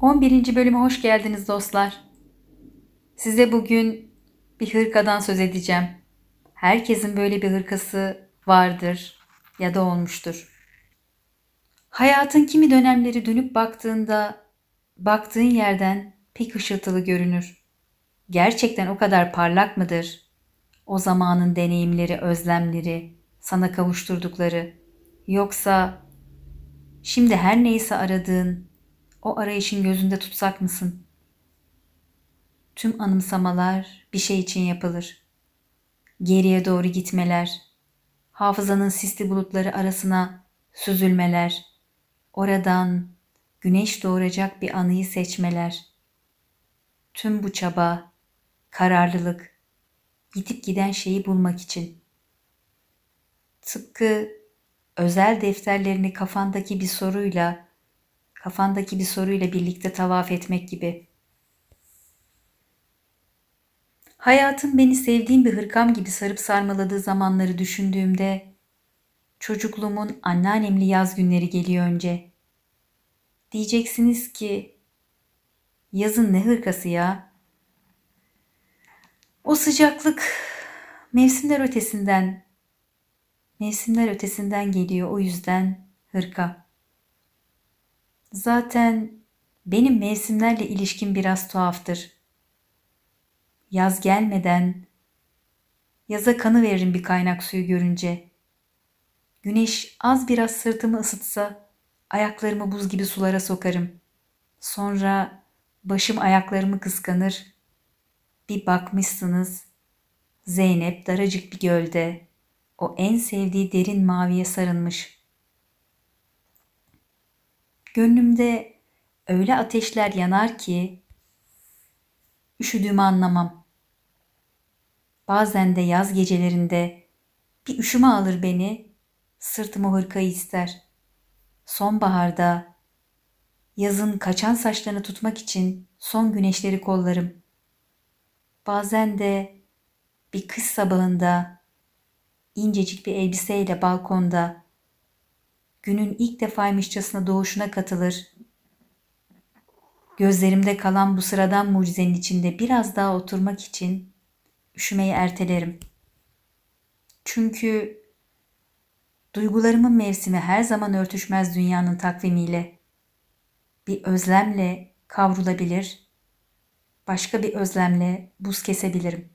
11. bölüme hoş geldiniz dostlar. Size bugün bir hırkadan söz edeceğim. Herkesin böyle bir hırkası vardır ya da olmuştur. Hayatın kimi dönemleri dönüp baktığında baktığın yerden pek ışıltılı görünür. Gerçekten o kadar parlak mıdır? O zamanın deneyimleri, özlemleri, sana kavuşturdukları yoksa şimdi her neyse aradığın o arayışın gözünde tutsak mısın? Tüm anımsamalar bir şey için yapılır. Geriye doğru gitmeler, hafızanın sisli bulutları arasına süzülmeler, oradan güneş doğuracak bir anıyı seçmeler. Tüm bu çaba, kararlılık, gidip giden şeyi bulmak için. Tıpkı özel defterlerini kafandaki bir soruyla kafandaki bir soruyla birlikte tavaf etmek gibi. Hayatın beni sevdiğim bir hırkam gibi sarıp sarmaladığı zamanları düşündüğümde çocukluğumun anneannemli yaz günleri geliyor önce. Diyeceksiniz ki yazın ne hırkası ya? O sıcaklık mevsimler ötesinden mevsimler ötesinden geliyor o yüzden hırka. Zaten benim mevsimlerle ilişkim biraz tuhaftır. Yaz gelmeden yaza kanı veririm bir kaynak suyu görünce. Güneş az biraz sırtımı ısıtsa ayaklarımı buz gibi sulara sokarım. Sonra başım ayaklarımı kıskanır. Bir bakmışsınız Zeynep daracık bir gölde o en sevdiği derin maviye sarılmış.'' Gönlümde öyle ateşler yanar ki üşüdüğümü anlamam. Bazen de yaz gecelerinde bir üşüme alır beni, sırtıma hırkayı ister. Sonbaharda yazın kaçan saçlarını tutmak için son güneşleri kollarım. Bazen de bir kış sabahında incecik bir elbiseyle balkonda günün ilk defaymışçasına doğuşuna katılır. Gözlerimde kalan bu sıradan mucizenin içinde biraz daha oturmak için üşümeyi ertelerim. Çünkü duygularımın mevsimi her zaman örtüşmez dünyanın takvimiyle. Bir özlemle kavrulabilir, başka bir özlemle buz kesebilirim.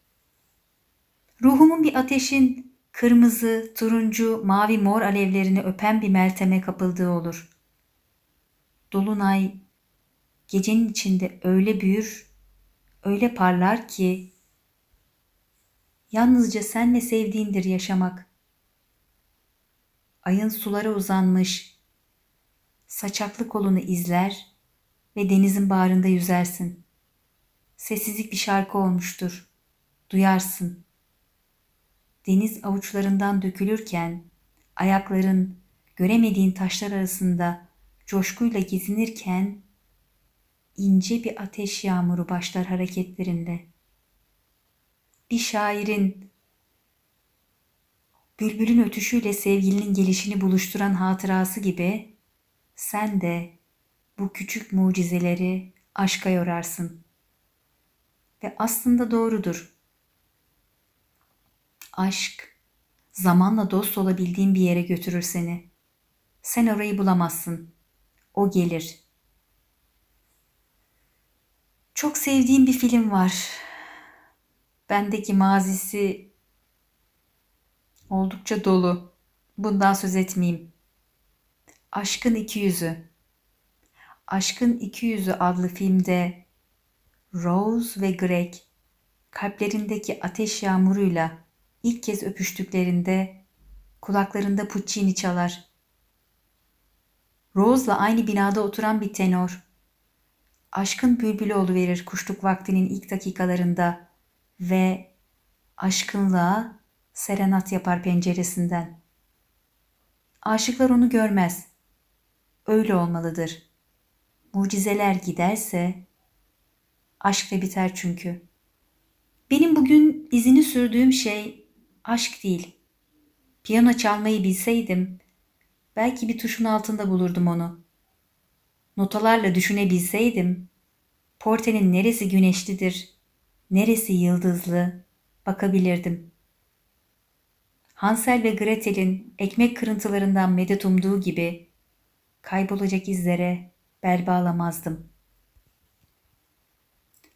Ruhumun bir ateşin kırmızı, turuncu, mavi, mor alevlerini öpen bir melteme kapıldığı olur. Dolunay gecenin içinde öyle büyür, öyle parlar ki yalnızca senle sevdiğindir yaşamak. Ayın sulara uzanmış, saçaklı kolunu izler ve denizin bağrında yüzersin. Sessizlik bir şarkı olmuştur. Duyarsın deniz avuçlarından dökülürken ayakların göremediğin taşlar arasında coşkuyla gezinirken ince bir ateş yağmuru başlar hareketlerinde. Bir şairin bülbülün ötüşüyle sevgilinin gelişini buluşturan hatırası gibi sen de bu küçük mucizeleri aşka yorarsın. Ve aslında doğrudur aşk, zamanla dost olabildiğin bir yere götürür seni. Sen orayı bulamazsın. O gelir. Çok sevdiğim bir film var. Bendeki mazisi oldukça dolu. Bundan söz etmeyeyim. Aşkın İki Yüzü. Aşkın İki Yüzü adlı filmde Rose ve Greg kalplerindeki ateş yağmuruyla ilk kez öpüştüklerinde kulaklarında Puccini çalar. Rose'la aynı binada oturan bir tenor. Aşkın bülbülü verir kuşluk vaktinin ilk dakikalarında ve aşkınlığa serenat yapar penceresinden. Aşıklar onu görmez. Öyle olmalıdır. Mucizeler giderse aşk da biter çünkü. Benim bugün izini sürdüğüm şey aşk değil. Piyano çalmayı bilseydim belki bir tuşun altında bulurdum onu. notalarla düşünebilseydim, Porte'nin neresi güneşlidir, neresi yıldızlı bakabilirdim. Hansel ve Gretel'in ekmek kırıntılarından medet umduğu gibi kaybolacak izlere bel bağlamazdım.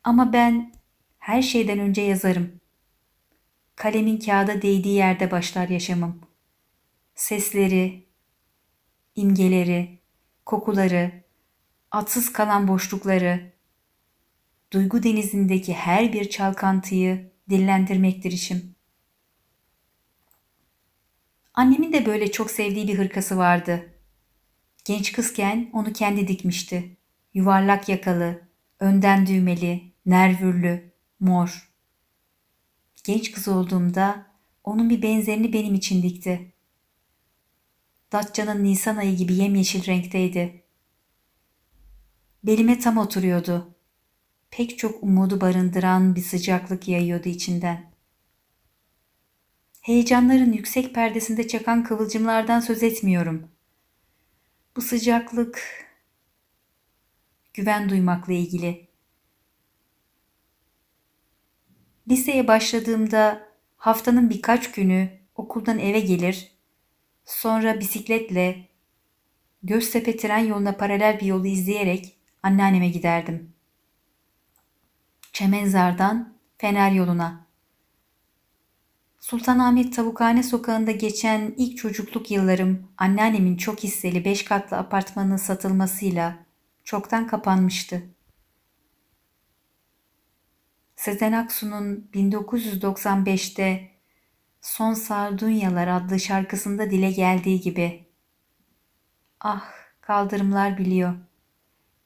Ama ben her şeyden önce yazarım. Kalemin kağıda değdiği yerde başlar yaşamım. Sesleri, imgeleri, kokuları, atsız kalan boşlukları, duygu denizindeki her bir çalkantıyı dillendirmektir işim. Annemin de böyle çok sevdiği bir hırkası vardı. Genç kızken onu kendi dikmişti. Yuvarlak yakalı, önden düğmeli, nervürlü, mor. Genç kız olduğumda onun bir benzerini benim için dikti. Datça'nın Nisan ayı gibi yemyeşil renkteydi. Belime tam oturuyordu. Pek çok umudu barındıran bir sıcaklık yayıyordu içinden. Heyecanların yüksek perdesinde çakan kıvılcımlardan söz etmiyorum. Bu sıcaklık güven duymakla ilgili. Liseye başladığımda haftanın birkaç günü okuldan eve gelir, sonra bisikletle Göztepe tren yoluna paralel bir yolu izleyerek anneanneme giderdim. Çemenzar'dan Fener yoluna. Sultanahmet Tavukhane sokağında geçen ilk çocukluk yıllarım anneannemin çok hisseli beş katlı apartmanın satılmasıyla çoktan kapanmıştı. Sezen Aksu'nun 1995'te Son Sardunyalar adlı şarkısında dile geldiği gibi Ah kaldırımlar biliyor.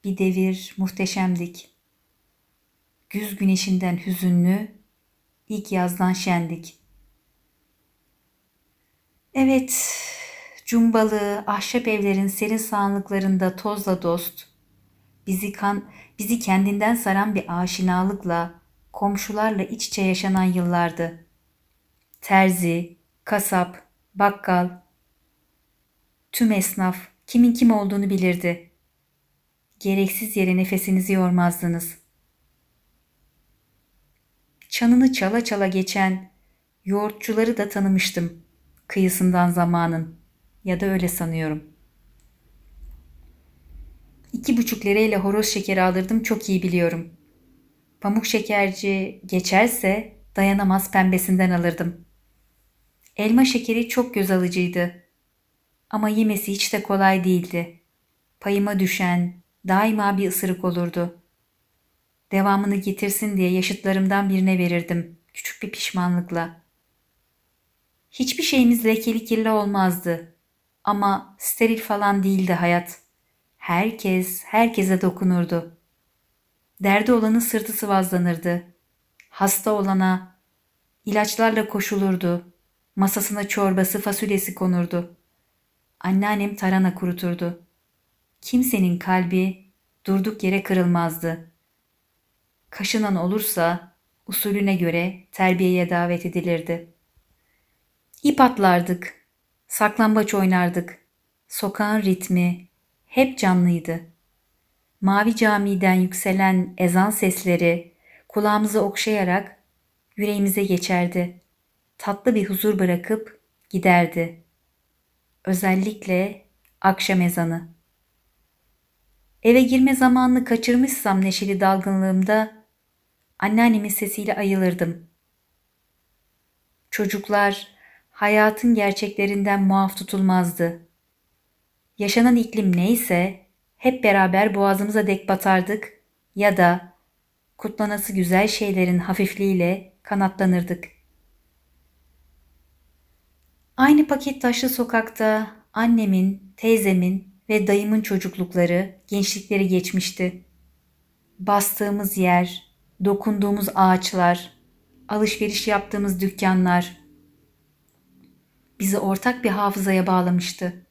Bir devir muhteşemdik. Güz güneşinden hüzünlü, ilk yazdan şendik. Evet, cumbalı, ahşap evlerin serin sağanlıklarında tozla dost, bizi kan, bizi kendinden saran bir aşinalıkla, komşularla iç içe yaşanan yıllardı. Terzi, kasap, bakkal, tüm esnaf kimin kim olduğunu bilirdi. Gereksiz yere nefesinizi yormazdınız. Çanını çala çala geçen yoğurtçuları da tanımıştım kıyısından zamanın ya da öyle sanıyorum. İki buçuk lirayla horoz şekeri alırdım çok iyi biliyorum. Pamuk şekerci geçerse dayanamaz pembesinden alırdım. Elma şekeri çok göz alıcıydı. Ama yemesi hiç de kolay değildi. Payıma düşen daima bir ısırık olurdu. Devamını getirsin diye yaşıtlarımdan birine verirdim küçük bir pişmanlıkla. Hiçbir şeyimiz lekeli kirli olmazdı. Ama steril falan değildi hayat. Herkes herkese dokunurdu. Derdi olanın sırtı sıvazlanırdı. Hasta olana ilaçlarla koşulurdu. Masasına çorbası fasulyesi konurdu. Anneannem tarana kuruturdu. Kimsenin kalbi durduk yere kırılmazdı. Kaşınan olursa usulüne göre terbiyeye davet edilirdi.'' İp atlardık, saklambaç oynardık. Sokağın ritmi hep canlıydı. Mavi camiden yükselen ezan sesleri kulağımızı okşayarak yüreğimize geçerdi. Tatlı bir huzur bırakıp giderdi. Özellikle akşam ezanı. Eve girme zamanını kaçırmışsam neşeli dalgınlığımda anneannemin sesiyle ayılırdım. Çocuklar hayatın gerçeklerinden muaf tutulmazdı. Yaşanan iklim neyse hep beraber boğazımıza dek batardık ya da kutlanası güzel şeylerin hafifliğiyle kanatlanırdık. Aynı paket taşlı sokakta annemin, teyzemin ve dayımın çocuklukları, gençlikleri geçmişti. Bastığımız yer, dokunduğumuz ağaçlar, alışveriş yaptığımız dükkanlar, bizi ortak bir hafızaya bağlamıştı.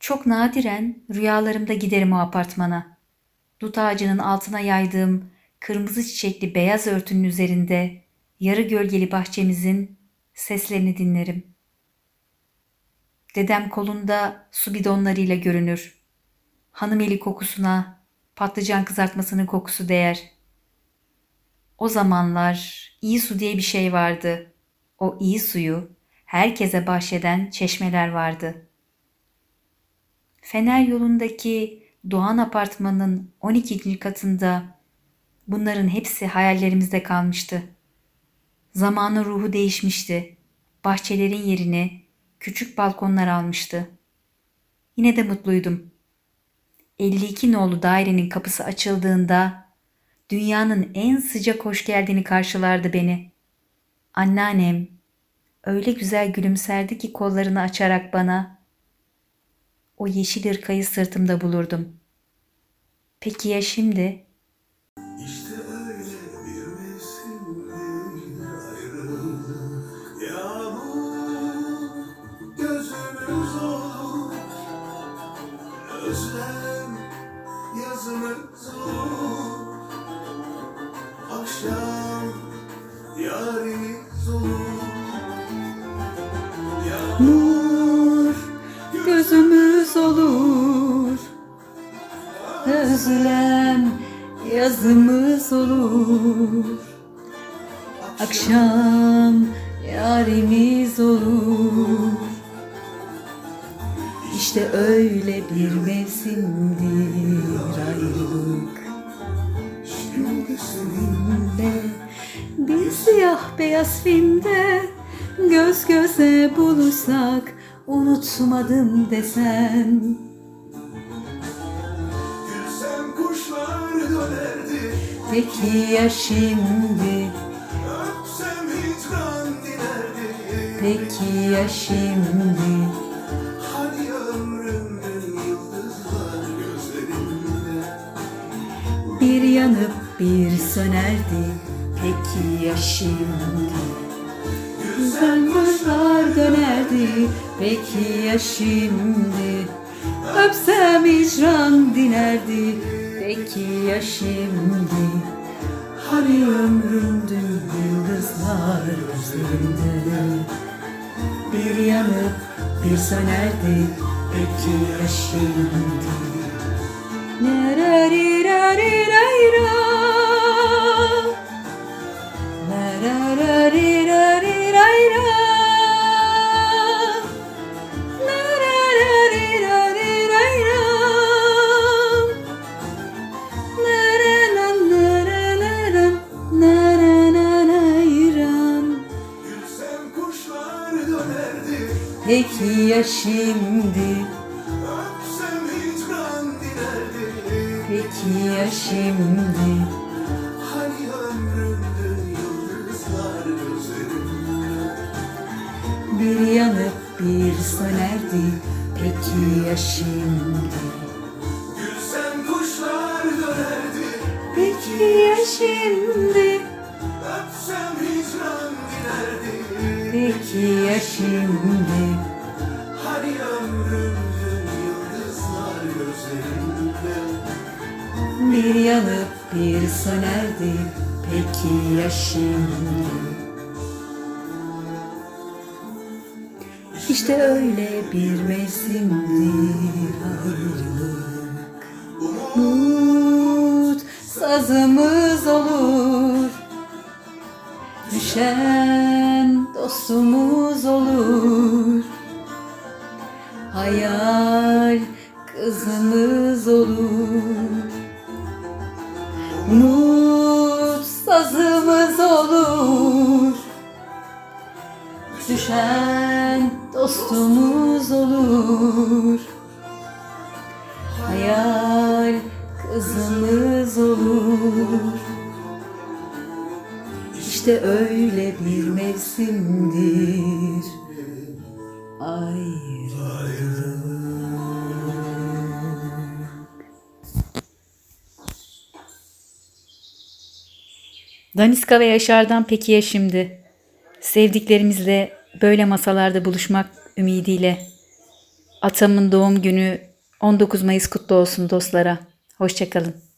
Çok nadiren rüyalarımda giderim o apartmana. Dut ağacının altına yaydığım kırmızı çiçekli beyaz örtünün üzerinde yarı gölgeli bahçemizin seslerini dinlerim. Dedem kolunda su bidonlarıyla görünür. hanım eli kokusuna, patlıcan kızartmasının kokusu değer. O zamanlar iyi su diye bir şey vardı. O iyi suyu herkese bahşeden çeşmeler vardı. Fener yolundaki Doğan Apartmanı'nın 12. katında bunların hepsi hayallerimizde kalmıştı. Zamanın ruhu değişmişti. Bahçelerin yerini küçük balkonlar almıştı. Yine de mutluydum. 52 nolu dairenin kapısı açıldığında dünyanın en sıcak hoş geldini karşılardı beni. Anneannem öyle güzel gülümserdi ki kollarını açarak bana. O yeşil ırkayı sırtımda bulurdum. Peki ya şimdi? İşte öyle bir mevsimdir ayrılık Yağmur gözümüz olur Özlem yazımız olur Akşam yarimiz olur Nur Özlem yazımız olur. Akşam yarimiz olur. İşte öyle bir mevsimdir ayrılık. Ve bir siyah beyaz filmde göz göze bulursak unutmadım desem. Peki ya şimdi, peki ya şimdi? Hani ömrümün yıldızlar gözlerimde Bir yanıp bir sönerdi, peki ya şimdi? Güzel kuşlar dönerdi, peki ya şimdi? Öpsem hicran dinerdi, peki ya şimdi? Hani ömrümdü yıldızlar gözlerimde Bir yanıp bir sönerdi, peki ya şimdi? Nerarirarirayra. Peki ya şimdi? Öpsem hicran dinerdi Peki ya şimdi? Hani ömrümdün yıldızlar gözlerimde Bir yanıp bir sönerdi Peki ya şimdi? Gülsem kuşlar dönerdi Peki ya şimdi? Öpsem hicran dinerdi Peki ya şimdi? Bir yanıp bir sönerdi Peki ya şimdi? İşte öyle bir mevsimdir ayrılık Umut sazımız olur. Düşen dostumuz olur Hayal kızımız olur. Umut sazımız olur. Düşen dostumuz olur. Hayal kızımız olur. İşte öyle bir mevsimdir Daniska ve Yaşar'dan peki ya şimdi? Sevdiklerimizle böyle masalarda buluşmak ümidiyle. Atamın doğum günü 19 Mayıs kutlu olsun dostlara. Hoşçakalın.